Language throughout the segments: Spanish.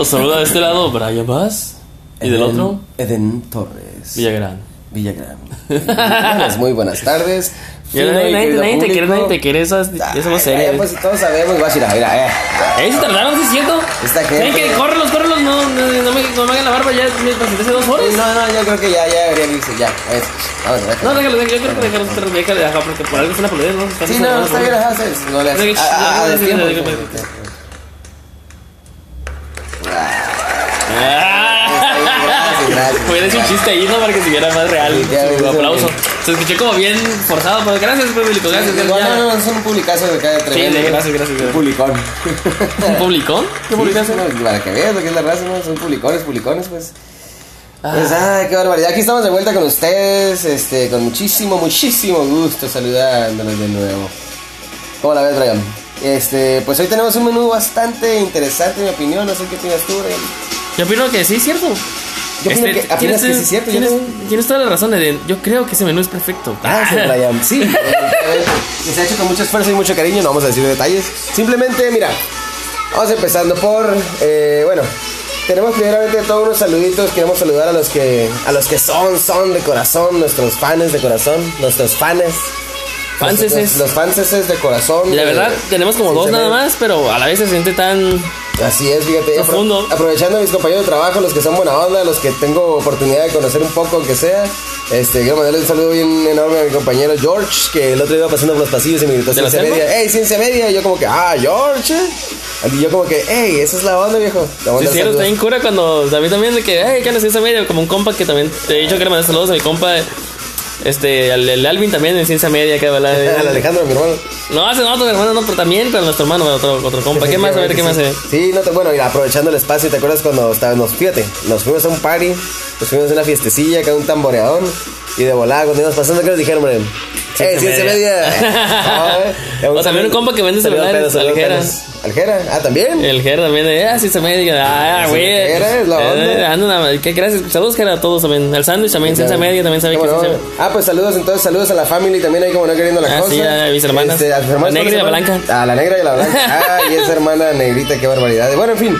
Los saluda de este lado Brian Bass. ¿Y del Eden- otro? Eden Torres. Villagrán. Villagrán. Buenas, muy buenas tardes. Nadie, te quiere, nadie te quiere esa voz seria. eh, Pues todos sabemos, guachi, mira, eh. Eh, se tardaron, ¿sí es cierto? Esta gente- que córrelos, córrelos, no, no, no me, no me hagan la barba, ya me presenté hace dos horas. No, no, yo creo que ya, ya debería irse, ya. eh, Vamos, déjalo. No, déjalo, déjalo, yo creo que déjalo, déjalo, déjalo, porque por algo es una polidez, ¿no? Sí, no, está bien, no le haces. A, a, a sí, destiempo. sí, sí, sí, Gracias, gracias. Hecho un chiste ahí, ¿no? Para que siguiera más real Sí, su aplauso. Se escuchó como bien forzado, pero gracias, público, gracias, gracias. Igual, ya. no, no, es un publicazo de cada tremendo. sí, gracias, gracias, gracias. Un publicón. ¿Un publicón? ¿Qué? Sí, no, Para que veas lo que es la raza, ¿no? Son publicones, publicones, pues. Ah. Pues, ay, qué barbaridad. Aquí estamos de vuelta con ustedes, este, con muchísimo, muchísimo gusto saludándolos de nuevo. ¿Cómo la ves, Brian? Este, pues hoy tenemos un menú bastante interesante, en mi opinión. No sé qué opinas tú, Brian. Yo opino que sí, es cierto. Yo opino que- opinas que sí es cierto, yo Tienes, también. tienes toda la razón, Eden. Yo creo que ese menú es perfecto. Gracias, Brian. Sí, se ha hecho con mucho esfuerzo y mucho cariño. No vamos a decir detalles. Simplemente, mira, vamos empezando por, eh, bueno, tenemos primeramente todos unos saluditos. Queremos saludar a los que, a los que son, son de corazón, nuestros fans de corazón, nuestros fans. Fanses. Los, fanses de corazón. La de- verdad, tenemos como sí, dos nada más, pero a la vez se siente tan. Así es, fíjate. apro- Profundo. aprovechando a mis compañeros de trabajo, los que son buena onda, los que tengo oportunidad de conocer un poco, aunque sea. Este, quiero mandarle un saludo bien enorme a mi compañero George, que el otro día iba pasando por los pasillos y me gritó ¿De la ciencia media. ¡Ey, ciencia media! Y yo como que, ¡ah, George! Y yo como que, ¡ey, esa es la onda, viejo! Le Sí, mando es cierto, bien cura cuando. A mí también, de que, hey, ¿qué andas en media? Como un compa que también. Te he dicho que le mandé saludos a mi compa. Este, al, el Alvin también en ciencia media, que habla Al Alejandro, mi hermano. No, hace no, otro hermano, no, pero también con nuestro hermano, otro, otro compa. ¿Qué más? A ver, ¿qué más? eh? Sí, no te, bueno, mira, aprovechando el espacio, ¿te acuerdas cuando estábamos, fíjate, nos fuimos a un party, nos fuimos a una fiestecilla, acá un tamboreadón, y de volada, cuando íbamos pasando, ¿qué nos dijeron, hombre? ¡Eh, ciencia media! No, O también un compa que vende celulares, Aljera. ¿Aljera? Ah, ¿también? El Ger también, eh, ah, sí, se me diga, ah, güey. Jera es la onda. Eh, anda una- qué gracias. Saludos, Ger, a todos también. Al sándwich también, ciencia media también sabe que Ah, pues saludos entonces, saludos a la family también ahí como no queriendo la Ah, cosa. sí, a mis hermanas. Este, a tus hermanas, La negra y la blanca. Ah, la negra y la blanca. Ah, y esa hermana negrita, qué barbaridad. Bueno, en fin.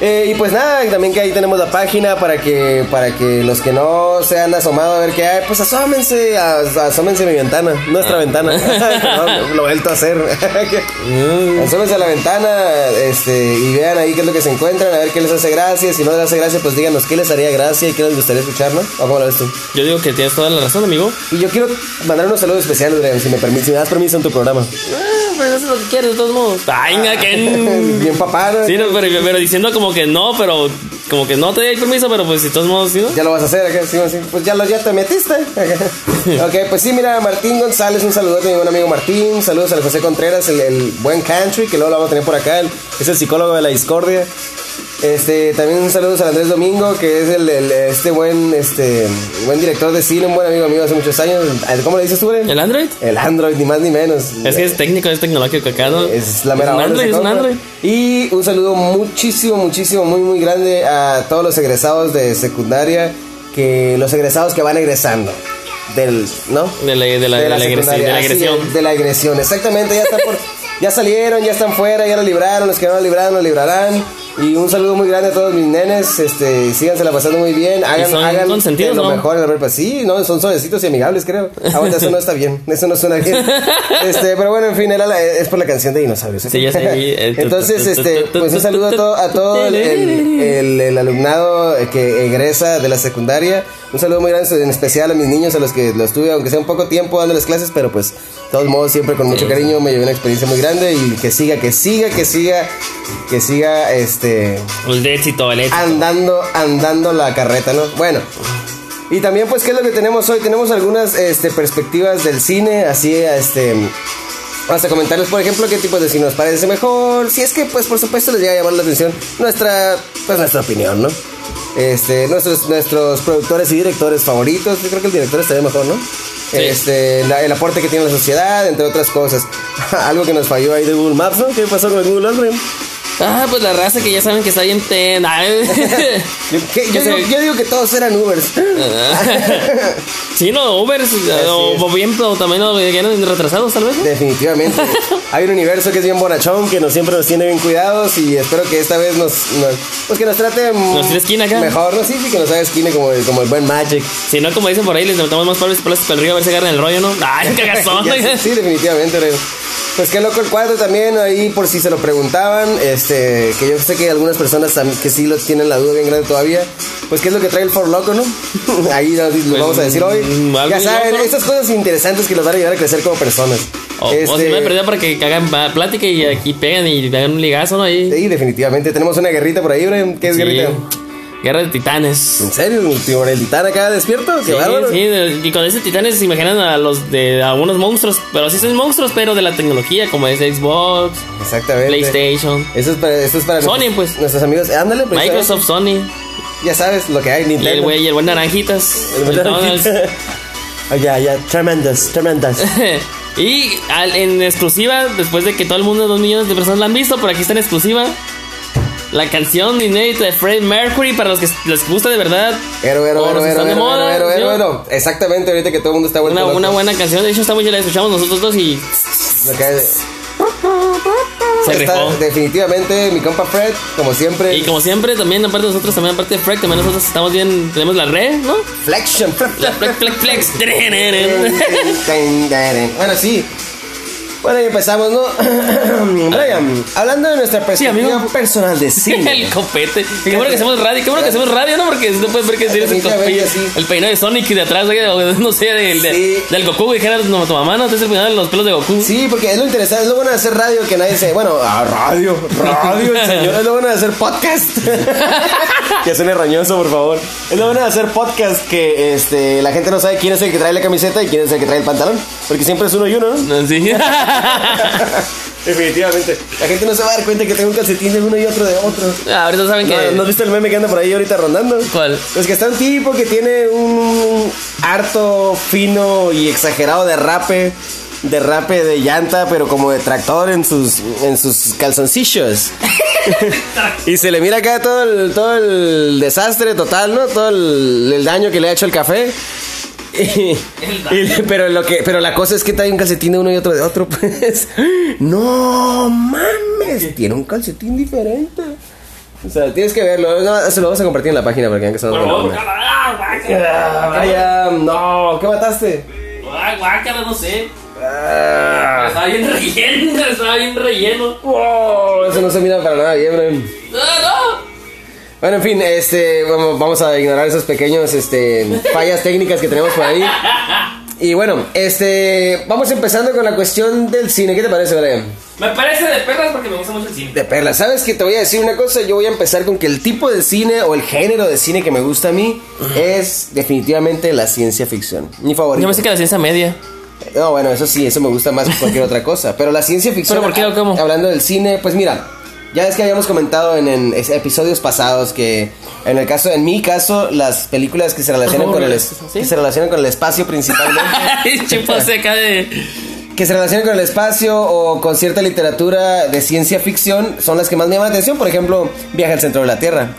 Eh, y pues nada, también que ahí tenemos la página para que para que los que no se han asomado a ver qué hay, pues asómense, as- asómense a mi ventana, nuestra Ah. ventana. Lo he vuelto a hacer. Mm. Asómense a la ventana este, y vean ahí qué es lo que se encuentran, a ver qué les hace gracia. Si no les hace gracia, pues díganos qué les haría gracia y qué les gustaría escuchar, ¿no? ¿O cómo lo ves tú? Yo digo que tienes toda la razón, amigo. Y yo quiero mandar unos saludos especiales, Adrián, si me, permi- si me das permiso en tu programa. Pues haces lo que quieres, de todos modos. Ay, venga, que. Bien papá, ¿no? Sí, no, pero, pero diciendo como que no, pero como que no te doy permiso, pero pues de todos modos, ¿sí, no? Ya lo vas a hacer acá, sí, sí. Pues ya, lo, ya te metiste. ok, pues sí, mira, Martín González, un saludote a mi buen amigo Martín. Saludos a José Contreras, el, el buen country, que luego lo vamos a tener por acá. el- es el psicólogo de la discordia. Este, también un saludo a Andrés Domingo, que es el, el- este buen, este, buen director de cine, un buen amigo mío hace muchos años. ¿Cómo le dices tú, Bren? ¿El Android? El Android, ni más ni menos. Es que es técnico, es tecnológico acá, ¿no? Es la mera un onda Android, es un. Android. Y un saludo muchísimo, muchísimo, muy, muy grande a todos los egresados de secundaria, que los egresados que van egresando. Del, ¿no? De la, de la, de la, agresión, secundaria, de la agresión. es, de la agresión, exactamente, ya están por, ya salieron, ya están fuera, ya lo libraron, los que no lo libraron, lo librarán. Y un saludo muy grande a todos mis nenes, este, síganse la pasando muy bien, hagan, son hagan consentidos, lo ¿no? mejor en la prepa. Sí, no, son suavecitos y amigables, creo. Ah, bueno, eso no está bien, eso no suena bien. Este, pero bueno, en fin, era la- es por la canción de dinosaurios. ¿eh? Sí, ya sé, eh, Entonces, este, pues un saludo a todo, a todo el, el- el- el alumnado que egresa de la secundaria. Un saludo muy grande, en especial a mis niños, a los que los tuve, aunque sea un poco tiempo dándoles clases, pero pues, de todos modos, siempre con mucho cariño, me llevé una experiencia muy grande y que siga, que siga, que siga, que siga, este, El éxito, el éxito. andando, andando la carreta, ¿no? Bueno. Y también, pues, ¿qué es lo que tenemos hoy? Tenemos algunas este, perspectivas del cine, así, este... Vamos a comentarles, por ejemplo, qué tipo de cine nos parece mejor. Si es que, pues, por supuesto, les llega a llamar la atención nuestra, pues, nuestra opinión, ¿no? Este, nuestros, nuestros productores y directores favoritos. Yo creo que el director estaría mejor, ¿no? Este, la- el aporte que tiene la sociedad, entre otras cosas. Algo que nos falló ahí de Google Maps, ¿no? ¿Qué pasó con Google güey? Ah, pues la raza que ya saben que está bien ten. Yo, que- yo digo, yo digo que todos eran Ubers. sí, no, Uber, o, bien, o también o eran retrasados, tal vez. Definitivamente. Hay un universo que es bien bonachón, que nos siempre nos tiene bien cuidados y espero que esta vez nos, nos- pues que nos trate Nos esquina acá. mejor, ¿no? Sí, sí, que nos haga esquina como, el- como el buen Magic. Si no, como dicen por ahí, les metemos más palos para el río a ver si agarran el rollo, ¿no? Ay, cagazón. Sé, sí, definitivamente. Pues qué loco el cuadro también, ahí por si se lo preguntaban, este, que yo sé que algunas personas que sí lo tienen la duda bien grande todavía, pues qué es lo que trae el For Loco, ¿no? ahí lo, lo vamos a decir hoy. mm, Ya saben, loco. estas cosas interesantes que los van a ayudar a crecer como personas. O, o Este, si me para que hagan pa- plática y aquí pegan y hagan un ligazo, ¿no? Ahí. Sí, definitivamente. Tenemos una guerrita por ahí, Brian. ¿Qué es Sí. guerrita? Guerra de titanes. ¿En serio? ¿El el titán acá despierto? ¡Qué Sí, bárbaro! sí, y con ese titanes se imaginan a los de algunos monstruos, pero sí son monstruos, pero de la tecnología, como es Xbox, Exactamente. PlayStation, Eso es para, eso es para Sony, nuestros, pues. nuestros amigos. Ándale, pues, Microsoft, Sony, Ya sabes lo que hay, y el Nintendo. güey, y el buen naranjitas, El buen McDonald's. Oh, ya, ya. Tremendous, tremendous. y al- en exclusiva, después de que todo el mundo, dos millones de personas la han visto, por aquí está en exclusiva. La canción inédita de Freddie Mercury para los que les gusta de verdad. ¿sí? ero. Exactamente, ahorita que todo el mundo está vuelto Una, buena canción, de hecho está muy la escuchamos nosotros dos y hay- se está definitivamente mi compa Fred, como siempre. Y como siempre, también aparte de nosotros, también aparte de Freck, también nosotros estamos bien, tenemos la red, ¿no? Flexion. flex, Flex, flex, flex, flex, flex. Bueno, sí. Bueno, y empezamos, ¿no? Brian, hablando de nuestra perspectiva amigo. personal de cine. El copete. Qué bueno que hacemos radio, qué bueno que hacemos radio, ¿no? Porque no puedes ver que tienes el copete. El peinado de Sonic de atrás, no sé, del, Sí. del Goku, dijera no, tu mamá, ¿no? Te el peinado de los pelos de Goku. Sí, porque es lo interesante, es lo bueno de hacer radio que nadie se. Bueno, ah, radio, radio, el señor. Es lo bueno de hacer podcast. que suene rañoso, por favor. Es lo bueno de hacer podcast que este, la gente no sabe quién es el que trae la camiseta y quién es el que trae el pantalón. Porque siempre es uno y uno, ¿no? No, Sí. Definitivamente. La gente no se va a dar cuenta que tengo un calcetín de uno y otro de otro. Ah, ahorita saben que. ¿No, ¿no has visto el meme que anda por ahí ahorita rondando? ¿Cuál? Pues que está un tipo que tiene un harto fino y exagerado derrape, derrape de llanta, pero como de tractor en sus, en sus calzoncillos. y se le mira acá todo el, todo el desastre total, ¿no? Todo el, el daño que le ha hecho el café. Pero lo que pero la cosa es que trae un calcetín de uno y otro de otro pues. No mames tiene un calcetín diferente. O sea tienes que verlo. No, se lo vamos a compartir en la página para que vean que guácala, Ah, vaya no qué mataste Ah, guácala, no sé. Ah, Estaba bien relleno, estaba bien relleno. wow, eso no se mira para nada bien Brian. No, no. Bueno, en fin, este, vamos vamos a ignorar esos pequeños, este, fallas técnicas que tenemos por ahí. Y bueno, este, vamos empezando con la cuestión del cine. ¿Qué te parece, Brian? Me parece de perlas porque me gusta mucho el cine. De perlas. ¿Sabes que Te voy a decir una cosa. Yo voy a empezar con que el tipo de cine o el género de cine que me gusta a mí es definitivamente la ciencia ficción. Mi favorito. Yo me sé que la ciencia media. No, bueno, eso sí, eso me gusta más que cualquier otra cosa. Pero la ciencia ficción. ¿Pero por qué o cómo? Hablando del cine, pues mira, ya es que habíamos comentado en, en episodios pasados que en el caso, en mi caso, las películas que se relacionan Oh, con el ¿sí? que se relacionan con el espacio principalmente. Ay, chupo seca de. que se relacionan con el espacio o con cierta literatura de ciencia ficción son las que más me llaman la atención. Por ejemplo, Viaje al centro de la Tierra.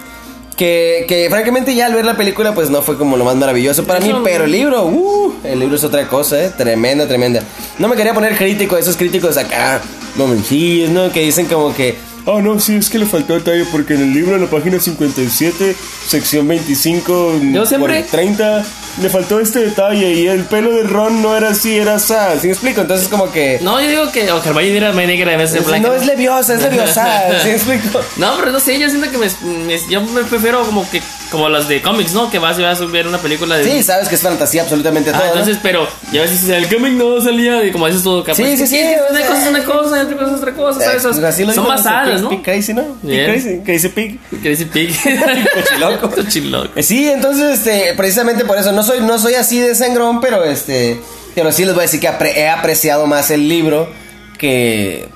Que, que francamente ya al ver la película pues no fue como lo más maravilloso para mí, pero el libro, uh, el libro es otra cosa, eh, tremenda, tremenda. No me quería poner crítico, esos críticos acá, momentillos, ¿no? Que dicen como que, Ah, no, sí, es que le faltó detalle porque en el libro, en la página 57, sección 25, Yo siempre- por 30, le faltó este detalle y el pelo de Ron no era así, era sal. ¿sí me explico? Entonces como que... No, yo digo que. O Hermione era más negra en vez de No, es leviosa, es leviosa, ¿sí me explico? No, pero no sé, yo siento que me, me- yo me prefiero como que como las de cómics, ¿no? Que vas y vas a ver una película de Sí, sabes que es fantasía absolutamente Ah, todo. ¿no? entonces, pero ya ves si el cómic no salía y como dices todo capaz. Sí, sí, sí, Una cosa es una cosa, otra cosa es otra cosa, ¿sabes? Pues así lo Son basadas, ¿no? Pig Crazy, ¿no? Pig. Crazy, Crazy Pig. Dice pig. Cochiloco. Cochiloco. Eh, Sí, entonces, este, precisamente por eso, no soy, no soy así de sangrón, pero este, pero sí les voy a decir que he apreciado más el libro que,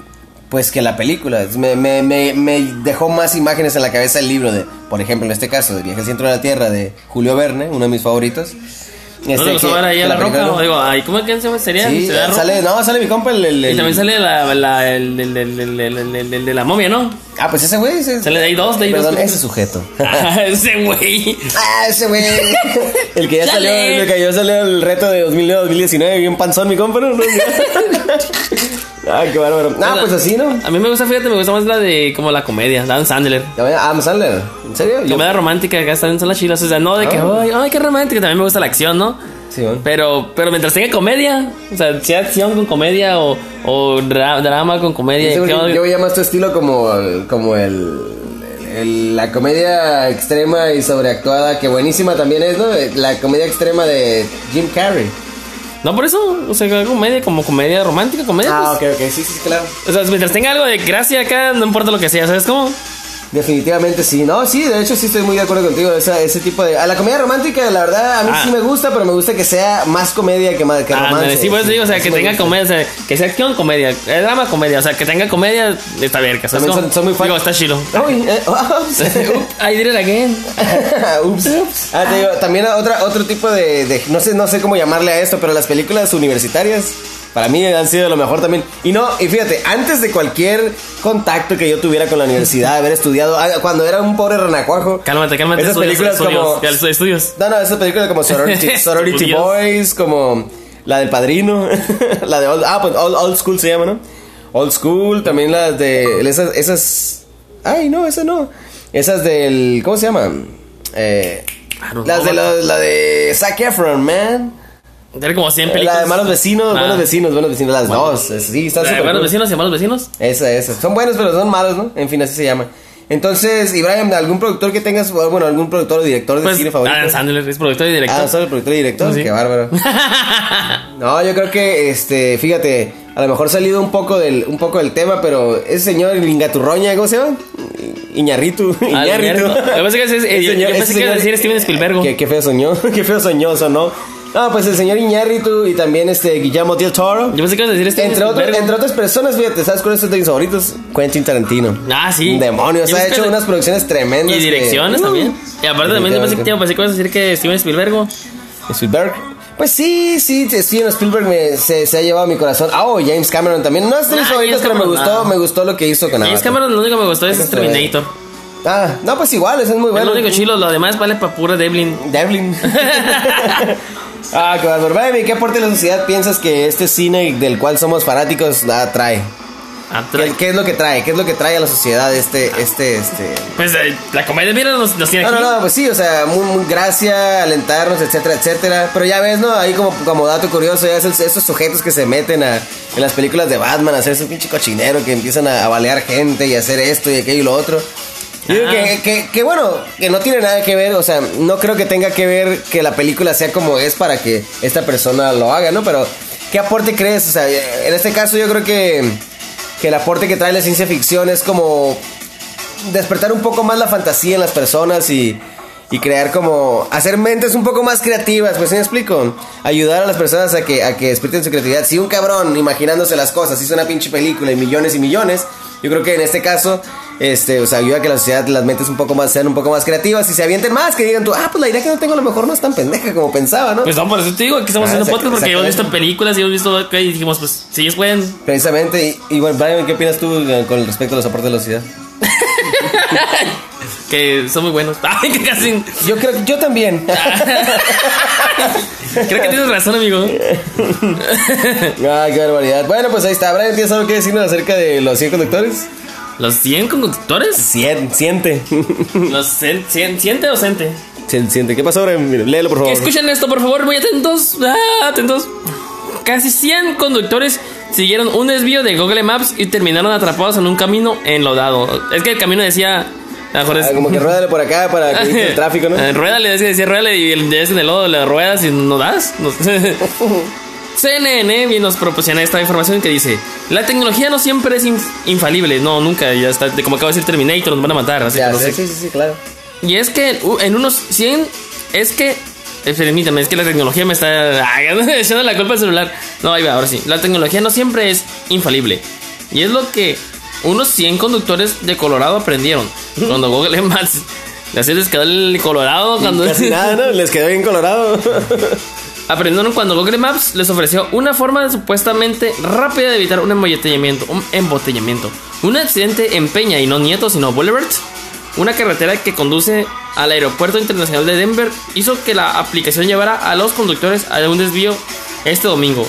pues, que la película. Me, me, me, me dejó más imágenes en la cabeza el libro de, por ejemplo, en este caso, de Viaje al Centro de la Tierra de Julio Verne, uno de mis favoritos. ¿No Este, que- ver ahí a la roca? no- O digo, ay, ¿cómo es que se? ¿Sería? Sí, ¿Sería roca? sale, no, sale mi compa el, el- Y también sale la, la, el, el, el, el, el, el- el de la momia, ¿no? Ah, pues ese güey. Ese, Sale de ahí dos, de ahí dos. Perdón, ese sujeto. Ah, Ese güey. Ah, ese güey. El que ya salió, el que ya salió el reto de 2019, bien panzón, mi compa, ¿no? Ay, qué bárbaro. Ah, pues así, ¿no? A mí me gusta, fíjate, me gusta más la de como la comedia, Dan Sandler. Adam Sandler. ¿En serio? Yo- Comedia romántica, acá están son las chilas. O sea, no de que, Ah. ay, ay, qué romántica. También me gusta la acción, ¿no? Sí, bueno. Pero, pero mientras tenga comedia, o sea, sea acción con comedia o, o dra- drama con comedia. Sí, ¿qué porque onda? yo veía más tu estilo como, como el, el- la comedia extrema y sobreactuada, que buenísima también es, ¿no? La comedia extrema de Jim Carrey. No, por eso, o sea, comedia como comedia romántica, comedia. Ah, pues. ok, ok, sí, sí, claro. O sea, mientras tenga algo de gracia acá, no importa lo que sea, ¿sabes cómo? Definitivamente sí. No, sí, de hecho sí estoy muy de acuerdo contigo. Esa, ese tipo de... A la comedia romántica, la verdad, a mí Ah. sí me gusta, pero me gusta que sea más comedia que, más, que Ah, romance. sí, por eso digo, o sea, que tenga gusta. comedia, o sea, que sea acción, comedia, eh, drama, comedia, o sea, que tenga comedia, está verga, ¿sabes También cómo? son- son muy fan- Digo, está chilo. I did it again. Ups. Ah, te digo, también otra, otro tipo de, de- no sé, no sé cómo llamarle a esto, pero las películas universitarias para mí han sido lo mejor también. Y no, y fíjate, antes de cualquier contacto que yo tuviera con la universidad, haber estudiado, ah, cuando era un pobre renacuajo. Cálmate, cálmate. Esas estudios, películas estudios, como- estudios. No, no, esas películas como Sorority, Sorority. Boys, como la del padrino, la de Old, ah, pues Old, Old School se llama, ¿no? Old School, también las de esas, esas, ay, no, esas no, esas del, ¿cómo se llama? Eh, Ah, las de los, la de Zac Efron, man. Tiene como 100 películas. La de malos vecinos, Ah. buenos vecinos, buenos vecinos, las Bueno. dos. Sí, están súper buenos cool. vecinos y malos vecinos. Esa, esa. Son buenos, pero son malos, ¿no? En fin, así se llama. Entonces, Ibrahim, ¿algún productor que tengas, bueno, algún productor o director de Pues, cine favorito? Adam Sandler es productor y director. Ah, solo el productor y director, Sí. qué bárbaro. No, yo creo que, este, fíjate, a lo mejor salido un poco del, un poco del tema, pero ese señor Lingaturroña, ¿cómo se llama? Iñarritu, Ah, Iñarritu. Iñárritu. Yo pensé que a decir Steven Spielberg. Qué, qué feo soñó, qué feo soñó, sonó. No, pues el señor Iñárritu y también este Guillermo del Toro. Yo pensé que iba a decir Steven Entre, entre otras personas, fíjate, ¿sabes cuáles son de mis favoritos? Quentin Tarantino. Ah, sí. Demonios, ha hecho unas producciones tremendas. Y direcciones también. Y aparte también yo pensé que, definitivamente. pensé que ibas a decir que Steven Spielberg. Spielberg. Pues sí, sí, Steven Spielberg me, se, se ha llevado a mi corazón. Ah, oh, James Cameron también. No es de mis Ah, favoritos, pero me gustó, ah. me gustó lo que hizo con James Avatar. Cameron lo único que me gustó es Eso es Terminator. Ah, no, pues igual, ese es muy Es bueno. lo único chilo, lo demás vale para pura Devlin. Devlin. ah, qué bárbaro. Baby, ¿qué aporte de la sociedad piensas que este cine del cual somos fanáticos ah, trae? Ah, ¿Qué, qué es lo que trae? ¿Qué es lo que trae a la sociedad este, este, este? Pues eh, la comedia, mira, nos, nos tiene No, aquí. no, no, pues sí, o sea, muy, muy gracia, alentarnos, etcétera, etcétera. Pero ya ves, ¿no? Ahí como, como dato curioso, ya es el- esos sujetos que se meten a, en las películas de Batman a hacer ese pinche cochinero que empiezan a, a balear gente y hacer esto y aquello y lo otro. Digo Ah. que, que, que bueno, que no tiene nada que ver, o sea, no creo que tenga que ver que la película sea como es para que esta persona lo haga, ¿no? Pero, ¿qué aporte crees? O sea, en este caso yo creo que, que el aporte que trae la ciencia ficción es como despertar un poco más la fantasía en las personas y, y crear como hacer mentes un poco más creativas, pues ¿sí me explico? Ayudar a las personas a que a que despierten su creatividad. Si un cabrón imaginándose las cosas hizo una pinche película y millones y millones, yo creo que en este caso este, o sea, ayuda a que la sociedad las mentes un poco más sean un poco más creativas y se avienten más, que digan tú, ah, pues la idea que no tengo a lo mejor no es tan pendeja como pensaba, ¿no? Pues no, por eso te digo, aquí estamos Ah, haciendo podcast porque hemos visto películas y hemos visto y dijimos, pues, si ellos pueden. Precisamente, y, y bueno, Brian, ¿qué opinas tú eh, con respecto a los aportes de la sociedad? Que son muy buenos. Ay, que casi. Yo creo que yo también. Creo que tienes razón, amigo. Ah, qué barbaridad. Bueno, pues ahí está. Brian, ¿tienes algo que decirnos acerca de los 100 conductores? ¿Los 100 conductores? Cien, siente. ¿Los 100, 100, siente o? Cien, siente. ¿Qué pasó? Mira, léelo, por favor. Escuchen esto, por favor, muy atentos. Ah, atentos. Casi 100 conductores siguieron un desvío de Google Maps y terminaron atrapados en un camino enlodado. Es que el camino decía. Ah, como que ruédale por acá para que evite el tráfico, ¿no? Eh, ruédale, decía, decía ruédale y el en el lodo le ruedas y no das. No. CNN nos proporciona esta información que dice: La tecnología no siempre es inf- infalible. No, nunca. Ya está. Como acaba de decir Terminator, nos van a matar. Así Ya, que no sí, sé. sí, sí, sí, claro. Y es que en unos 100 es que eh, permítame, es que la tecnología me está echando la culpa al celular. No, ahí va, ahora sí. La tecnología no siempre es infalible. Y es lo que unos 100 conductores de Colorado aprendieron cuando Google Maps así les quedó el Colorado cuando Casi nada, ¿no? Les quedó bien colorado. Aprendieron cuando Google Maps les ofreció una forma supuestamente rápida de evitar un embotellamiento. Un embotellamiento. Un accidente en Peña y no Nieto, sino Boulevard. Una carretera que conduce al aeropuerto internacional de Denver hizo que la aplicación llevara a los conductores a un desvío este domingo.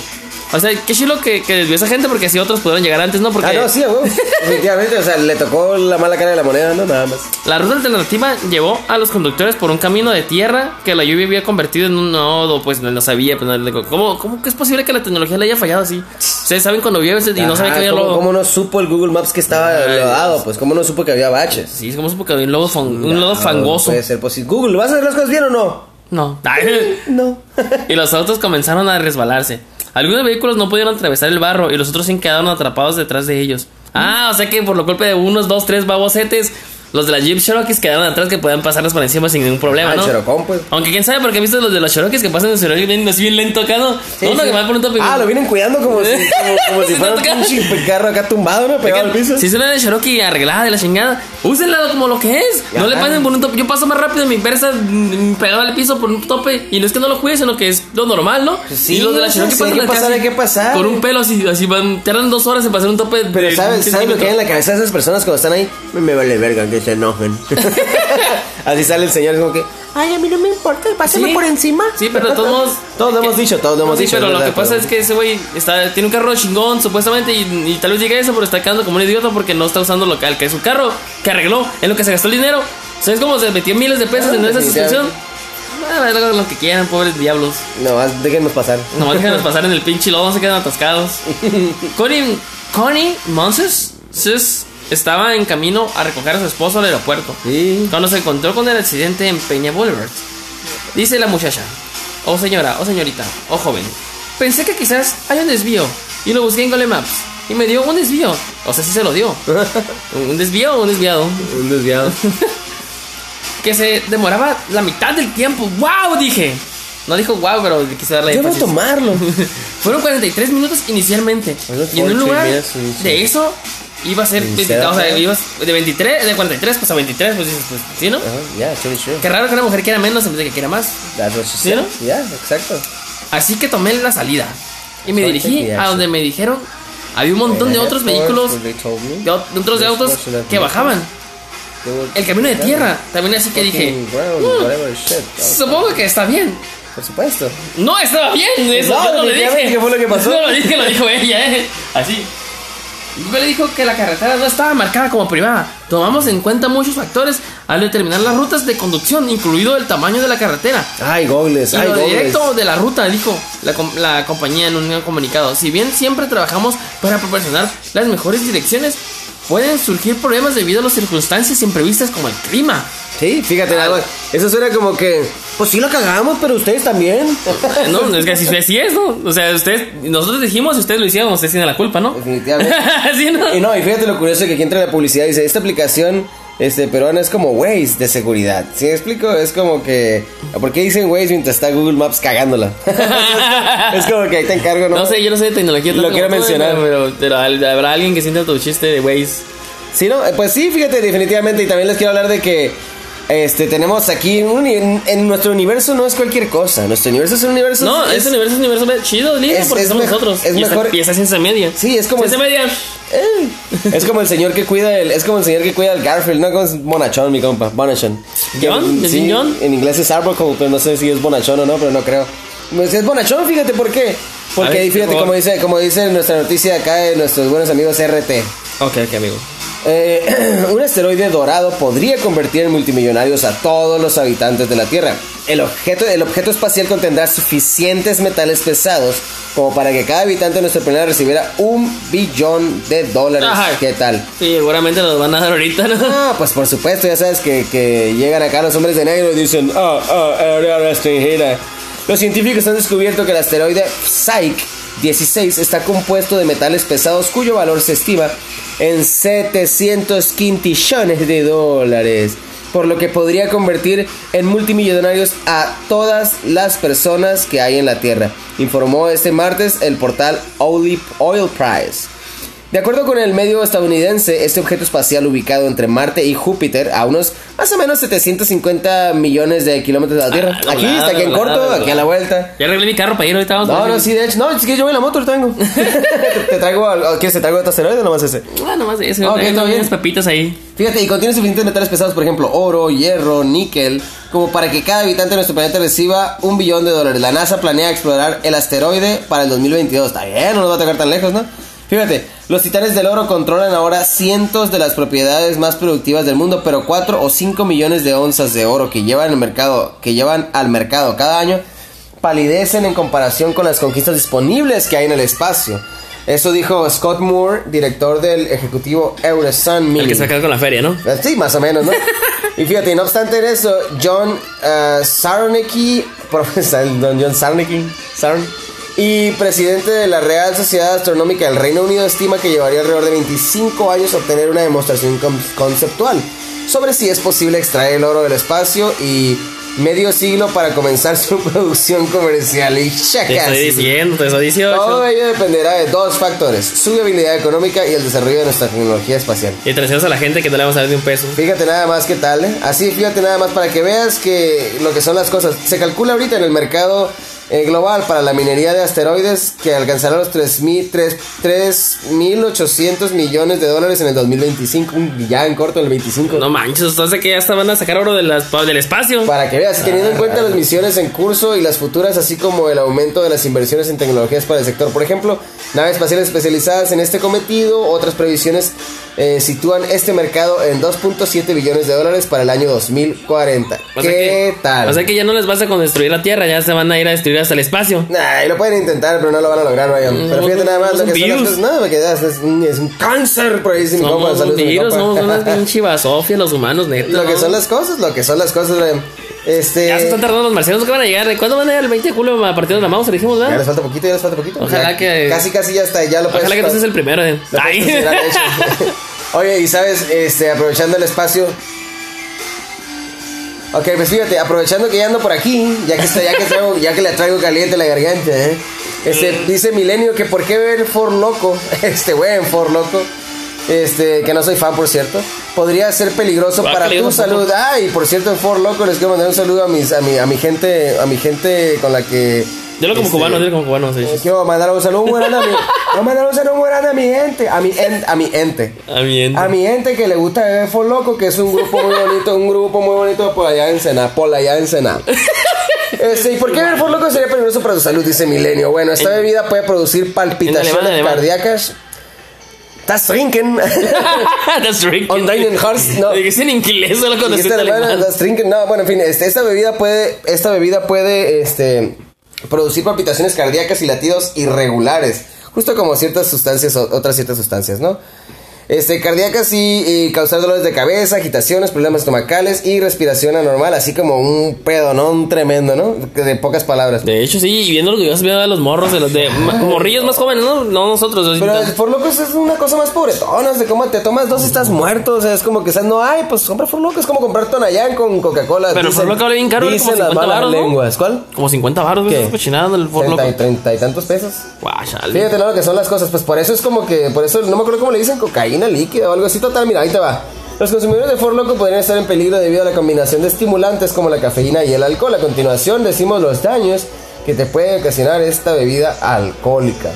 O sea, qué chilo que, que desvió esa gente porque así otros pudieron llegar antes, ¿no? Porque Ah, no, sí, a huevo. Definitivamente, o sea, le tocó la mala cara de la moneda, no, nada más. La ruta alternativa llevó a los conductores por un camino de tierra que la lluvia había convertido en un nodo, pues no lo sabía. Pues, no, ¿cómo, ¿Cómo que es posible que la tecnología le haya fallado así? Ustedes saben cuando llueve y no saben que había ¿cómo, lodo. ¿Cómo no supo el Google Maps que estaba lodado? Pues, ¿cómo no supo que había baches? Sí, ¿cómo supo que había un lodo, fan- un lodo No, fangoso? Puede ser posible. Google, ¿vas a hacer las cosas bien o no? No. No. y los autos comenzaron a resbalarse. Algunos vehículos no pudieron atravesar el barro y los otros sí quedaron atrapados detrás de ellos. Ah, o sea que por lo golpe de unos, dos, tres babosetes, los de la Jeep Cherokees quedaron atrás que puedan pasarles por encima sin ningún problema, Ah, ¿no? Cherokee, pues. Aunque quién sabe, porque he visto los de los Cherokees que pasan en su bien, así bien lento acá, ¿no? Sí, Uno sí. que va por un tope. Ah, lo vienen cuidando como si, como, como si fuera un pinche carro acá tumbado, ¿no? Pegado al piso. Si es una de Cherokee arreglada de la chingada, úsenla como lo que es. No le pasen por un tope. Yo paso más rápido en mi Versa mm, pegado al piso por un tope. Y no es que no lo cuide, sino que es lo normal, ¿no? Pues sí, y los de la Cherokee hay pasan que acá pasar, hay que pasar. Por un pelo así, así van, tardan dos horas en pasar un tope. Pero ¿sabes, ¿sabes lo que hay en la cabeza de esas personas cuando están ahí? Me vale verga que se enojen. Así sale el señor, es como que, ay, a mí no me importa, pásame Sí. por encima. Sí, pero de todos modos. Todos lo hemos dicho, todos lo hemos Sí, dicho. pero es lo que verdad, pasa pero- es que ese güey está, tiene un carro chingón, supuestamente, y, y tal vez llegue a eso, pero está quedando como un idiota porque no está usando lo que, que es su carro, que arregló, en lo que se gastó el dinero. ¿Sabes cómo se metió miles de pesos Ah, en esa suscripción? Ah, hagan lo que quieran, pobres diablos. No, haz- déjennos pasar. Nomás déjanos pasar en el pinche lodo, no se quedan atascados. Connie, Connie Monses sus- estaba en camino a recoger a su esposo al aeropuerto. Sí. Cuando se encontró con el accidente en Peña Boulevard. Dice la muchacha, oh señora, oh señorita, oh joven, pensé que quizás hay un desvío y lo busqué en Google Maps y me dio un desvío. O sea, sí se lo dio. ¿Un desvío o un desviado? Un desviado. Que se demoraba la mitad del tiempo. ¡Wow! Dije. No dijo wow, pero quise darle Yo énfasis. tomarlo. Fueron 43 minutos inicialmente. Y en un 43 lugar de eso iba a ser Sí, 20, sí, o sea, ibas de 23, de 43 pues a 23, pues dices, pues, ¿sí, no? Ajá, Yeah, actually true. Qué raro que una mujer quiera menos en vez de que quiera más. That's what she ¿Sí, said. no? Yeah, exacto. Así que tomé la salida y me Sorry, dirigí a donde me dijeron había un montón de otros vehículos, de, ot- de otros de autos que bajaban. El camino de tierra, también así que dije, "Mm, supongo que está bien. Por supuesto. No estaba bien, eso No, yo no le dije. ¿qué fue lo que pasó? No lo dije, lo dijo ella, eh. Así. Google le dijo que la carretera no estaba marcada como privada. Tomamos en cuenta muchos factores al determinar las rutas de conducción, incluido el tamaño de la carretera. Ay, gobles, Y ay, lo gobles. directo de la ruta, dijo la, la compañía en un comunicado. Si bien siempre trabajamos para proporcionar las mejores direcciones, pueden surgir problemas debido a las circunstancias imprevistas como el clima. Sí, fíjate, nada más. Eso suena como que, pues sí lo cagamos, pero ustedes también. No, es que así, así es, ¿no? O sea, ustedes, nosotros dijimos y ustedes lo hicieron, ustedes tienen la culpa, ¿no? Definitivamente. ¿Sí, no? Y no, y fíjate lo curioso que aquí entra la publicidad y dice, esta aplicación este, peruana es como Waze de seguridad. ¿Sí me explico? Es como que... ¿Por qué dicen Waze mientras está Google Maps cagándola? es como que ahí te encargo, ¿no? No sé, yo no sé de tecnología. Lo quiero mencionar. Pero, pero habrá alguien que sienta tu chiste de Waze. Sí, ¿no? Eh, Pues sí, fíjate, definitivamente. Y también les quiero hablar de que este, tenemos aquí... un en, en nuestro universo no es cualquier cosa. Nuestro universo es un universo... No, ese universo es un universo chido, lindo, es- porque es somos nosotros. es y, mejor- y esa ciencia media. Sí, es como... Ciencia media. Eh, es como el señor que cuida el, es como el señor que cuida el Garfield, no como es bonachón, mi compa, bonachón. Que- ¿John? ¿Es sí, John? En inglés es Arbuckle, pero no sé si es bonachón o no, pero no creo. Pues es bonachón, fíjate por qué. Porque ver, ahí, fíjate, como dice, como dice nuestra noticia acá de nuestros buenos amigos RT. Ok, ok, amigo. Eh, un asteroide dorado podría convertir en multimillonarios a todos los habitantes de la Tierra. El objeto, el objeto espacial contendrá suficientes metales pesados como para que cada habitante de nuestro planeta recibiera un billón de dólares. Ajá. ¿Qué tal? Sí, seguramente los van a dar ahorita, ¿no? Ah, pues por supuesto, ya sabes que, que llegan acá los hombres de negro y dicen, ah, ah, área extranjera. Los científicos han descubierto que el asteroide Psyche 16 está compuesto de metales pesados cuyo valor se estima en 700 quintillones de dólares, por lo que podría convertir en multimillonarios a todas las personas que hay en la Tierra, informó este martes el portal Oil Oil Price. De acuerdo con el medio estadounidense, este objeto espacial ubicado entre Marte y Júpiter, a unos más o menos 750 millones de kilómetros de la Tierra. Ah, aquí, volada, está aquí en corto, aquí a la vuelta. Ya arreglé mi carro para ir ahorita. Vamos No, no, sí, de hecho. No, es que yo voy en la moto, lo tengo. te, te traigo, ¿quieres te traigo otro asteroide o nomás ese? Ah, nomás eso. Ok, todo bien. unas papitas ahí. Fíjate, y contiene suficientes metales pesados, por ejemplo, oro, hierro, níquel, como para que cada habitante de nuestro planeta reciba un billón de dólares. La NASA planea explorar el asteroide para el 2022. Está bien, no nos va a tocar tan lejos, ¿no? Fíjate, los titanes del oro controlan ahora cientos de las propiedades más productivas del mundo, pero 4 o 5 millones de onzas de oro que llevan al mercado, que llevan al mercado cada año palidecen en comparación con las conquistas disponibles que hay en el espacio. Eso dijo Scott Moore, director del ejecutivo Eurosun El Mining. que se acaba con la feria, ¿no? Eh, Sí, más o menos, ¿no? y fíjate, no obstante eso, John uh, Sarnecki, profesor, don John Sarnecki, Sarn, y presidente de la Real Sociedad Astronómica del Reino Unido, estima que llevaría alrededor de 25 años obtener una demostración con- conceptual sobre si es posible extraer el oro del espacio y medio siglo para comenzar su producción comercial. Y Te chaca, estoy diciendo, te estoy 18. Todo ello dependerá de dos factores, su viabilidad económica y el desarrollo de nuestra tecnología espacial. Y te a la gente que no le vamos a dar ni un peso. Fíjate nada más qué tal, ¿eh? Así, fíjate nada más para que veas que lo que son las cosas. Se calcula ahorita en el mercado eh, global para la minería de asteroides que alcanzará los 3.000 tres- 3.800 millones de dólares en el 2025. Mm, Ya en corto, en el 25. No manches, entonces que ya hasta van a sacar oro de las, del espacio. Para que veas, teniendo en cuenta las misiones en curso y las futuras, así como el aumento de las inversiones en tecnologías para el sector. Por ejemplo, naves espaciales especializadas en este cometido, otras previsiones eh, sitúan este mercado en 2.7 billones de dólares para el año 2040. O sea ¿Qué que- tal? O sea que ya no les vas a con destruir la Tierra, ya se van a ir a destruir hasta el espacio. Nah, y lo pueden intentar, pero no lo van a lograr, Ryan. Pero fíjate nada más lo que son las virus. cosas. No, porque es, es un, cáncer, por ahí dice mi compa. Saludos a mi virus, compa. somos unas los humanos, neta. Lo que ¿no? son las cosas, lo que son las cosas, Ryan. Este. Ya se están tardando los marcianos que van a llegar. ¿De cuándo van a llegar el 20 de julio a partir de la mouse? Dijimos, Ya ¿verdad? les falta poquito, ya les falta poquito. Ojalá Ya que- Casi, casi ya está, ya lo puedes. Ojalá que no seas el primero. eh. Oye, y sabes, este, aprovechando el espacio. Ok, pues fíjate, aprovechando que ya ando por aquí, ya que, está, ya que, traigo, ya que le traigo caliente la garganta, ¿eh? Este, dice Milenio que por qué ver For Loco, este buen For Loco, este, que no soy fan por cierto, podría ser peligroso Ah, para tu salud. Ay, por cierto, en For Loco les quiero mandar un saludo a mis, a mi, a mi gente, a mi gente con la que. Dilo como este, cubano, dilo como cubano. sí. eh, Quiero mandar un saludo muy grande a mi, quiero mandar un saludo muy grande a mi gente, a mi, en- a mi ente. A mi ente. A mi gente que le gusta beber For Loco, que es un grupo muy bonito, un grupo muy bonito por allá en Sena, por allá en Sena. Este, ¿y por qué beber For Loco sería peligroso para tu salud? Dice Milenio. Bueno, esta bebida puede producir palpitaciones alemán, cardíacas. ¿Estás drinking? That's drinking. On Dining Hearts, no. Dije en inglés solo cuando en alemán, das drinking. No, bueno, en fin, este, esta bebida puede, esta bebida puede, este, producir palpitaciones cardíacas y latidos irregulares, justo como ciertas sustancias, otras ciertas sustancias, ¿no? Este, cardíacas y, y causar dolores de cabeza, agitaciones, problemas estomacales y respiración anormal, así como un pedo, ¿no? Un tremendo, ¿no? De pocas palabras. De hecho, sí, y viendo lo que yo viendo de los morros, de los de morrillos más jóvenes, ¿no? No nosotros. Pero el For Locos es una cosa más pobretona, de cómo te tomas dos y estás muerto, o sea, es como que estás, no hay, pues compra For Locos, es como comprar Tonayán con Coca-Cola. Pero dicen- For Loco bien caro, Dicen como las 50 malas varos, ¿no? lenguas, ¿cuál? Como 50 baros, ¿Qué? Cochinada el For Loco. Treinta y, tantos pesos. Chale. Fíjate ¿no? lo que son las cosas, pues por eso es como que, por eso no me acuerdo cómo le dicen cocaína líquida o algo así. Total, mira, ahí te va. Los consumidores de For Loco podrían estar en peligro debido a la combinación de estimulantes como la cafeína y el alcohol. A continuación decimos los daños que te puede ocasionar esta bebida alcohólica.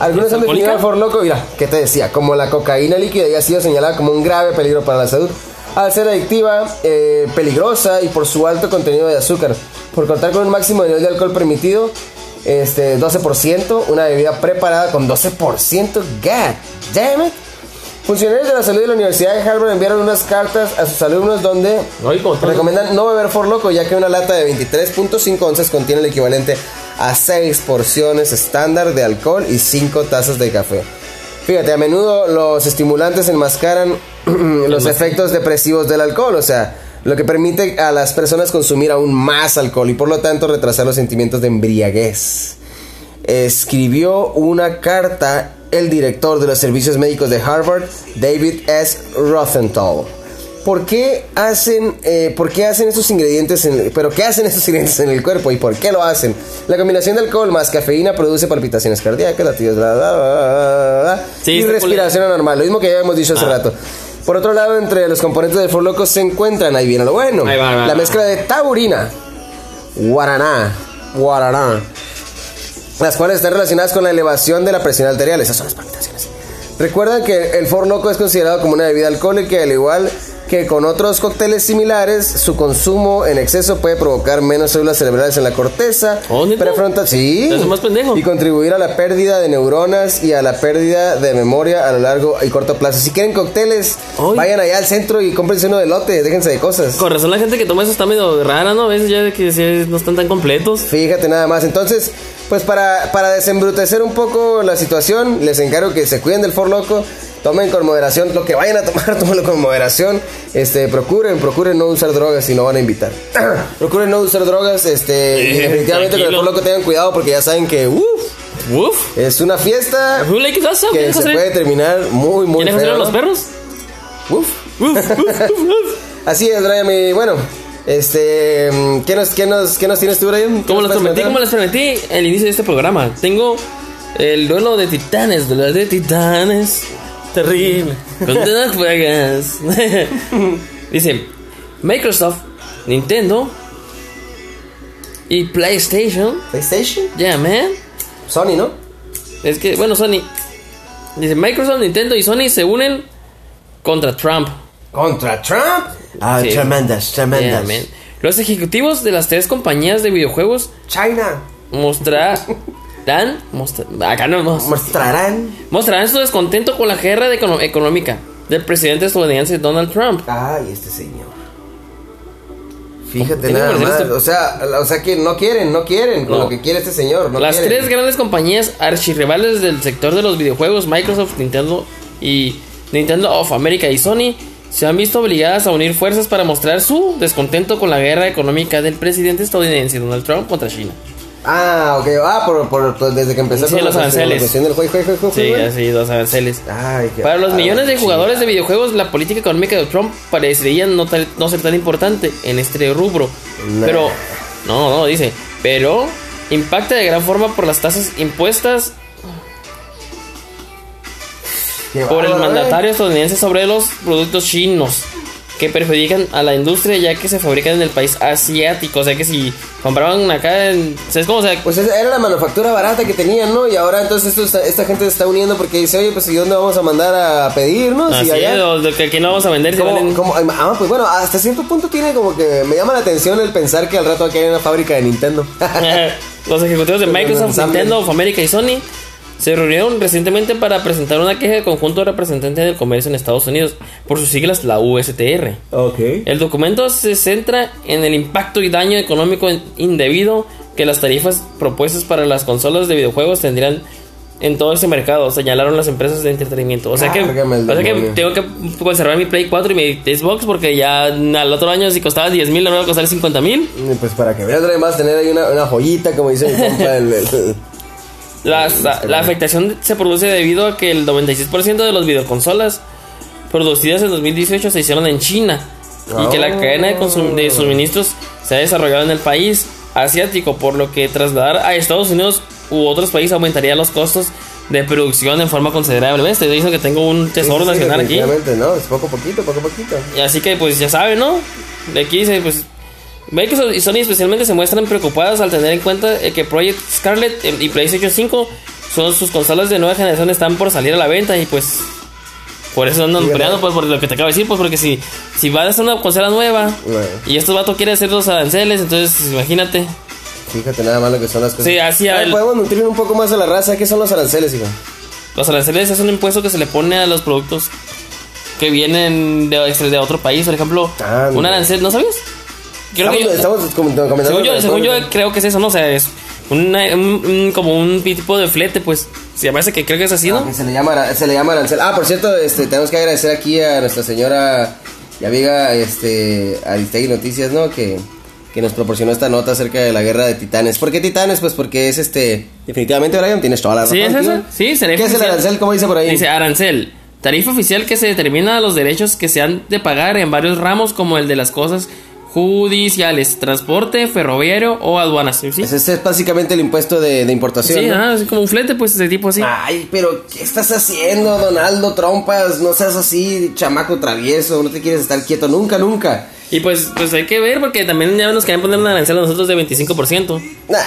Algunos han definido al For Loco, mira, ¿qué te decía? Como la cocaína líquida y ha sido señalada como un grave peligro para la salud. Al ser adictiva, eh, peligrosa y por su alto contenido de azúcar. Por contar con un máximo nivel de alcohol permitido, este 12%, una bebida preparada con 12%. God damn it. Funcionarios de la salud de la Universidad de Harvard enviaron unas cartas a sus alumnos donde recomiendan no beber For Loco, ya que una lata de 23.5 onzas contiene el equivalente a 6 porciones estándar de alcohol y 5 tazas de café. Fíjate, a menudo los estimulantes enmascaran los efectos depresivos del alcohol, o sea, lo que permite a las personas consumir aún más alcohol y por lo tanto retrasar los sentimientos de embriaguez. Escribió una carta el director de los servicios médicos de Harvard, David S. Rothenthal. ¿por qué hacen, eh, por qué hacen estos ingredientes, en, pero qué hacen estos ingredientes en el cuerpo y por qué lo hacen? La combinación de alcohol más cafeína produce palpitaciones cardíacas, latidos, bla, bla, bla, Sí, y respiración anormal, lo mismo que ya hemos dicho hace Ah. rato. Por otro lado, entre los componentes del Loco se encuentran, ahí viene lo bueno, va, va, la mezcla de taurina, guaraná, guaraná, las cuales están relacionadas con la elevación de la presión arterial. Esas son las palpitaciones. Recuerdan que el For Loco es considerado como una bebida alcohólica, al igual que con otros cócteles similares, su consumo en exceso puede provocar menos células cerebrales en la corteza Oh, prefrontal, sí, más pendejo. y contribuir a la pérdida de neuronas y a la pérdida de memoria a lo largo y corto plazo. Si quieren cócteles, Ay. vayan allá al centro y cómprense uno de lote, déjense de cosas. Con razón la gente que toma eso está medio rara, ¿no? A veces ya que no están tan completos. Fíjate nada más. Entonces, pues para, para desembrutecer un poco la situación, les encargo que se cuiden del For Loco. Tomen con moderación. Lo que vayan a tomar, tómenlo con moderación. Este, procuren, procuren no usar drogas si no van a invitar. procuren no usar drogas. Este, Eh, definitivamente con el tranquilo. For Loco tengan cuidado porque ya saben que uf, Uf. es una fiesta que ¿Quieres se puede terminar muy, muy ¿Quieren hacer feo. los perros? Uf. Uf, uf, uf, uf. Así es, Brian. Bueno, este, ¿qué nos, qué nos, qué nos tienes tú, Brian? ¿Qué Como les prometí, como les prometí el inicio de este programa, tengo el duelo de titanes, duelo de titanes. Terrible. No juegas. Dice, Microsoft, Nintendo y PlayStation. PlayStation, Yeah, man. Sony, ¿no? Es que, bueno, Sony. Dice, Microsoft, Nintendo y Sony se unen contra Trump. Contra Trump. Ah, Sí. tremendas, tremendas. Los ejecutivos de las tres compañías de videojuegos China mostrarán mostra- acá no mos- mostrarán. mostrarán su descontento con la guerra de econo- económica del presidente estadounidense Donald Trump. Ay, este señor. Fíjate nada más. O sea, o sea que no quieren, no quieren con No. lo que quiere este señor. No Las quieren. tres grandes compañías archirrivales del sector de los videojuegos, Microsoft, Nintendo y Nintendo of America y Sony, se han visto obligadas a unir fuerzas para mostrar su descontento con la guerra económica del presidente estadounidense Donald Trump contra China. Ah, ok. Ah, por, por, por- desde que empezó Sí, con los aranceles. la cuestión del juego, juego, juego, Sí, así, dos aranceles. Ay, qué- Para los ah, millones de chingada. jugadores de videojuegos, la política económica de Trump parecería no, tal- no ser tan importante en este rubro. Nah. Pero, no, no, dice, pero impacta de gran forma por las tasas impuestas por el eh. mandatario estadounidense sobre los productos chinos que perjudican a la industria ya que se fabrican en el país asiático. O sea que si compraban acá en... ¿Sabes cómo? O sea, Pues era la manufactura barata que tenían, ¿no? Y ahora entonces esto está- esta gente se está uniendo porque dice, oye, pues ¿y dónde vamos a mandar a pedirnos? así y allá. es, o de que aquí no vamos a vender. si ¿Cómo- valen- cómo- ah, pues bueno, hasta cierto punto tiene como que me llama la atención el pensar que al rato aquí hay una fábrica de Nintendo. Los ejecutivos de Microsoft, ensamble. Nintendo of America y Sony se reunieron recientemente para presentar una queja del conjunto de representantes del comercio en Estados Unidos, por sus siglas la USTR. ok. El documento se centra en el impacto y daño económico indebido que las tarifas propuestas para las consolas de videojuegos tendrían en todo ese mercado, señalaron las empresas de entretenimiento. O sea que, o sea que tengo que conservar mi Play 4 y mi Xbox porque ya al otro año si costaba 10 mil, ahora va a costar 50 mil. Pues para que veas, además tener ahí una, una joyita, como dice mi compa. el- el- La, la- la afectación se produce debido a que el 96% de las videoconsolas producidas en 2018 se hicieron en China y que la Oh. cadena de, de suministros se ha desarrollado en el país asiático, por lo que trasladar a Estados Unidos u otros países aumentaría los costos de producción en forma considerable. ¿Ves? Te dicen que tengo un tesoro Sí, sí, nacional aquí. ¿no? Es poco a poquito, poco a poquito. Y así que pues ya saben, ¿no? De aquí dice, pues... Microsoft y Sony especialmente se muestran preocupadas al tener en cuenta eh, que Project Scarlet eh, y PlayStation 5 son sus consolas de nueva generación están por salir a la venta y pues por eso andan Sí, peleando pues por lo que te acabo de decir pues porque si si va a hacer una consola nueva Bueno. y estos vatos quieren hacer los aranceles entonces imagínate Fíjate nada más lo que son las cosas. Sí, así el- Podemos nutrir un poco más a la raza. ¿Qué son los aranceles, hijo? los aranceles es un impuesto que se le pone a los productos que vienen de, de otro país por ejemplo Ah, un mira. arancel ¿no sabías? Creo que estamos, yo- estamos com- comentando. Según yo, según creo que es eso, ¿no? O sea, es una- un, como un tipo de flete, pues. Se ese que creo que es así, Ah, ¿no? que se le llama, se le llama arancel. Ah, por cierto, este, tenemos que agradecer aquí a nuestra señora y amiga este, Aristegui Noticias, ¿no? Que, que nos proporcionó esta nota acerca de la guerra de titanes. ¿Por qué titanes? Pues porque es este. Definitivamente, Brian, tienes toda la razón. Sí, es eso. Sí, ¿Qué es el arancel? ¿Cómo dice por ahí? Dice arancel. Tarifa oficial que se determina los derechos que se han de pagar en varios ramos como el de las cosas judiciales, transporte, ferroviario o aduanas. ¿Sí? Ese es básicamente el impuesto de, de importación. Sí, como un flete, pues ese tipo así. Ay, pero ¿qué estás haciendo, Donaldo Trompas? No seas así, chamaco travieso, no te quieres estar quieto nunca, nunca. Y pues, pues hay que ver porque también ya nos querían poner una arancel a nosotros de 25%. Nah,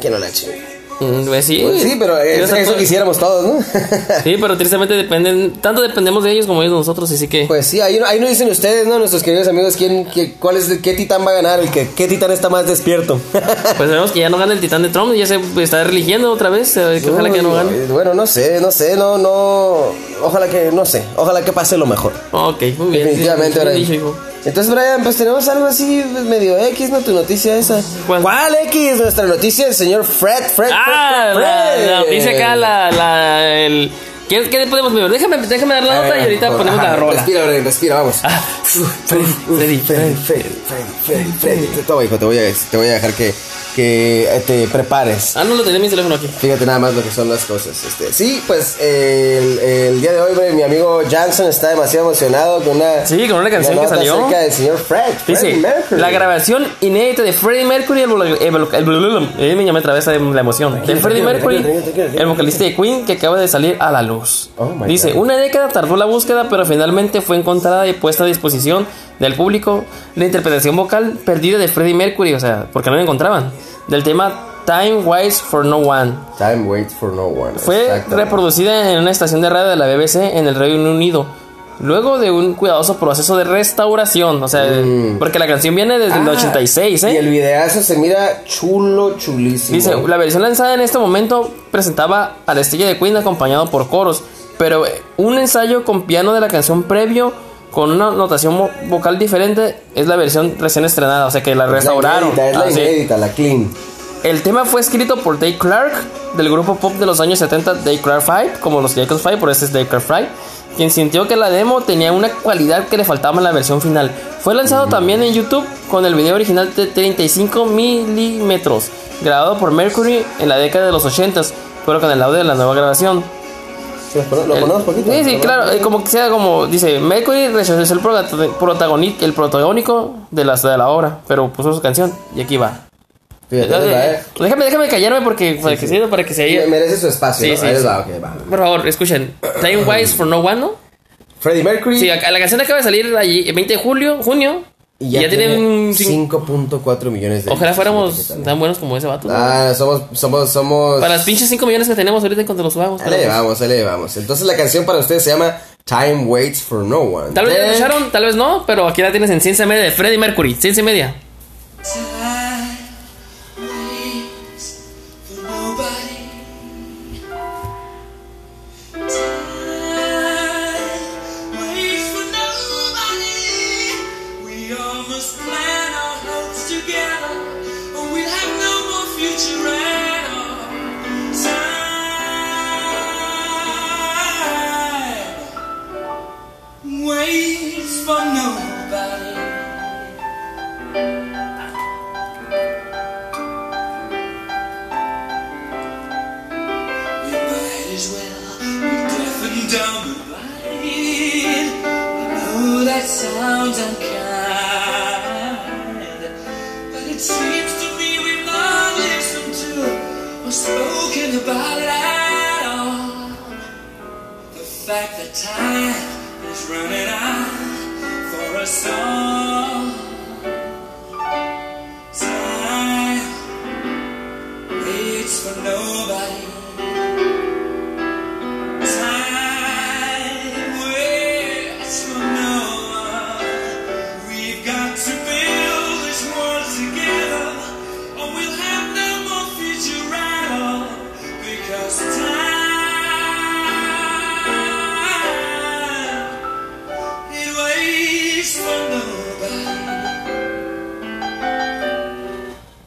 que no la chingue. Mm, Pues sí, Pues sí, pero es- Eso- quisiéramos todos, ¿no? Sí, pero tristemente dependen, tanto dependemos de ellos como ellos de nosotros, así que... Pues sí, ahí, ahí nos dicen ustedes, ¿no? Nuestros queridos amigos, quién, qué, cuál es, qué titán va a ganar, el que, qué titán está más despierto. Pues vemos que ya no gana el titán de Trump, ya se está religiendo otra vez, que ojalá que no gane. Bueno, no sé, no sé, no, no. Ojalá que, no sé, ojalá que pase lo mejor. Ok, muy bien. Definitivamente, bien Brian. Entonces, Brian, pues tenemos algo así medio X, ¿no? Tu noticia esa. ¿Cuál? X? Nuestra noticia del señor Fred, Fred, Ah, Fred, la, Fred, la noticia acá, la, la, el... ¿Qué, qué podemos ver? Déjame, déjame dar la nota y ahorita por- ponemos ajá, la rola. Respira, Brian, respira, vamos. Ah, Freddy, Freddy, Freddy, Freddy, Freddy, Freddy, Freddy. Toma, hijo, te voy a, te voy a dejar que, que eh, te prepares. Ah, no lo tenía en mi teléfono aquí. Fíjate nada más lo que son las cosas. Este, sí, pues el, el día de hoy mi amigo Jansen está demasiado emocionado con una, Sí, con una canción que salió. acerca del señor Fred. Dice, Freddie Mercury. la grabación inédita de Freddie Mercury, el, el, eh, me llamé la emoción, de Freddie Mercury, el vocalista de Queen que acaba de salir a la luz. Oh Dice, God. una década tardó la búsqueda, pero finalmente fue encontrada y puesta a disposición del público la interpretación vocal perdida de Freddie Mercury, o sea, porque no la encontraban, del tema Time Waits for No One. Time waits for no one. Fue reproducida en una estación de radio de la BBC en el Reino Unido. Luego de un cuidadoso proceso de restauración, o sea, porque la canción viene desde el Mm. Ah, 86, ¿eh? Y el videazo se mira chulo, chulísimo. Dice, la versión lanzada en este momento presentaba a la estrella de Queen acompañado por coros, pero un ensayo con piano de la canción previo con una notación vocal diferente es la versión recién estrenada, o sea que la Es la restauraron. inédita, es la Ah, inédita, la clean. El tema fue escrito por Dave Clark del grupo pop de los años 70 Dave Clark 5, como los Jacobs 5, por eso es Dave Clark 5, quien sintió que la demo tenía una cualidad que le faltaba en la versión final. Fue lanzado también en YouTube con el video original de 35 milímetros, grabado por Mercury en la década de los 80, pero con el audio de la nueva grabación. Sí, ¿Lo conozco poquito? Sí, sí, ¿Lo claro, eh, como que sea como dice, Mercury rechazó el, prota- protagoni- el protagónico de, las, de la obra, pero puso su canción y aquí va. Fíjate, eh. Déjame, déjame callarme porque para que se para que se haya. Merece su espacio, Sí, ¿no? sí, Ahí les sí. va, ok, va. Por favor, escuchen. Time Wise for No One, ¿no? Freddie Mercury. Sí, la canción acaba de salir allí el 20 de julio, junio. Y ya, tienen. cin- 5.4 millones de Ojalá fuéramos tan buenos como ese vato. ¿no? Ah, somos, somos, somos. Para las pinches 5 millones que tenemos ahorita en cuanto los subamos. Ahí vamos, ahí le vamos. Entonces la canción para ustedes se llama Time Waits for No One. Tal vez ya la escucharon, tal vez no, pero aquí la tienes en Ciencia Media de Freddie Mercury. Ciencia Media.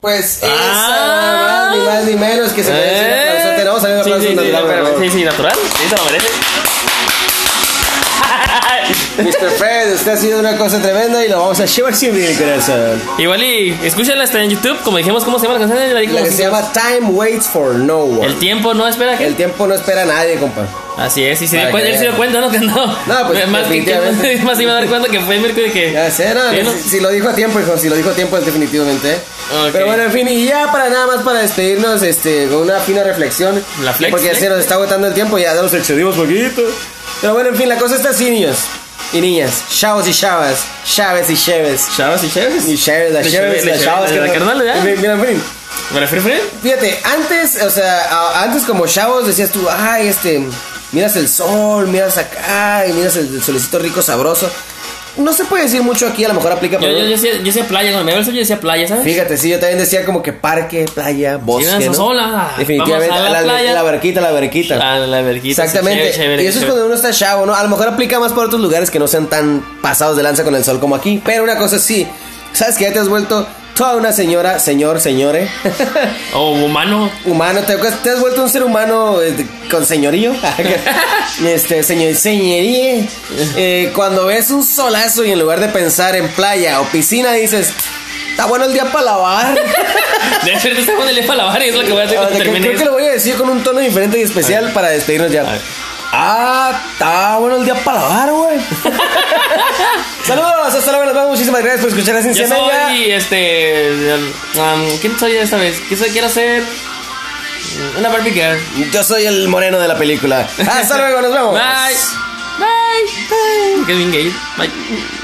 Pues esa, Ah. más ni más ni menos que se merece un aplauso. Tenemos ahí un Sí, aplauso sí, sí, natural, sí, sí, natural. Sí, se lo merece. Mr. Fred, usted ha sido una cosa tremenda y lo vamos a llevar siempre en el corazón. Igual y escúchala hasta en YouTube, como dijimos, ¿cómo se llama la canción? La La que se llama Time Waits for No One. El tiempo no espera que. El tiempo no espera a nadie, compa. Así es, y se dio cuenta, él se dio cuenta, ¿no? Que no. No, pues, más que, que más iba a dar cuenta que fue Mercury que. Ya sé, no, Sí, ¿no? Si, si lo dijo a tiempo, hijo, si lo dijo a tiempo, es definitivamente. ¿eh? Pero bueno, en fin, y ya para nada más para despedirnos, este, con una fina reflexión. La flex, Porque ya flex. se nos está agotando el tiempo, ya nos excedimos poquito. Pero bueno, en fin, la cosa está así, niños y niñas, chavos y chavas, chaves y cheves. Chavas y chéveres. Y cheves, las cheves, las chavas. la carnal, fin, Mira, en fin. ¿Para Free Free? Fíjate, antes, o sea, antes como chavos decías tú, ay, este, miras el sol, miras acá, y miras el, el solecito rico, sabroso. No se puede decir mucho aquí, a lo mejor aplica Yo, para... yo, yo, decía, yo decía playa, cuando me sol yo decía playa, ¿sabes? Fíjate, sí, yo también decía como que parque, playa, bosque, una ¿no? sola, Definitivamente, vamos a la la, playa. la barquita, la barquita. Ah, la verguita. Exactamente. sí, chévere, y eso es cuando uno está chavo, ¿no? A lo mejor aplica más para otros lugares que no sean tan pasados de lanza con el sol como aquí. Pero una cosa sí, ¿sabes que ya te has vuelto toda una señora, señor, señore? O humano. humano, te, te has vuelto un ser humano eh, con señorío. este, señor, señoríe. Eh, cuando ves un solazo y en lugar de pensar en playa o piscina dices, está bueno el día para lavar. De hecho, está con el para lavar y es lo que voy a hacer Ah, cuando que- termine. creo que lo voy a decir con un tono diferente y especial para despedirnos ya. Ah, está bueno el día para lavar, güey. Saludos, hasta luego, nos vemos. Muchísimas gracias por escuchar a Yo Ciencia Media. soy, este... um, ¿Quién soy esta vez? ¿Qué soy? Quiero ser... Una Barbie Girl. Yo soy el moreno de la película. Hasta luego, nos vemos. Bye. Bye. Bye. Gay. Bye.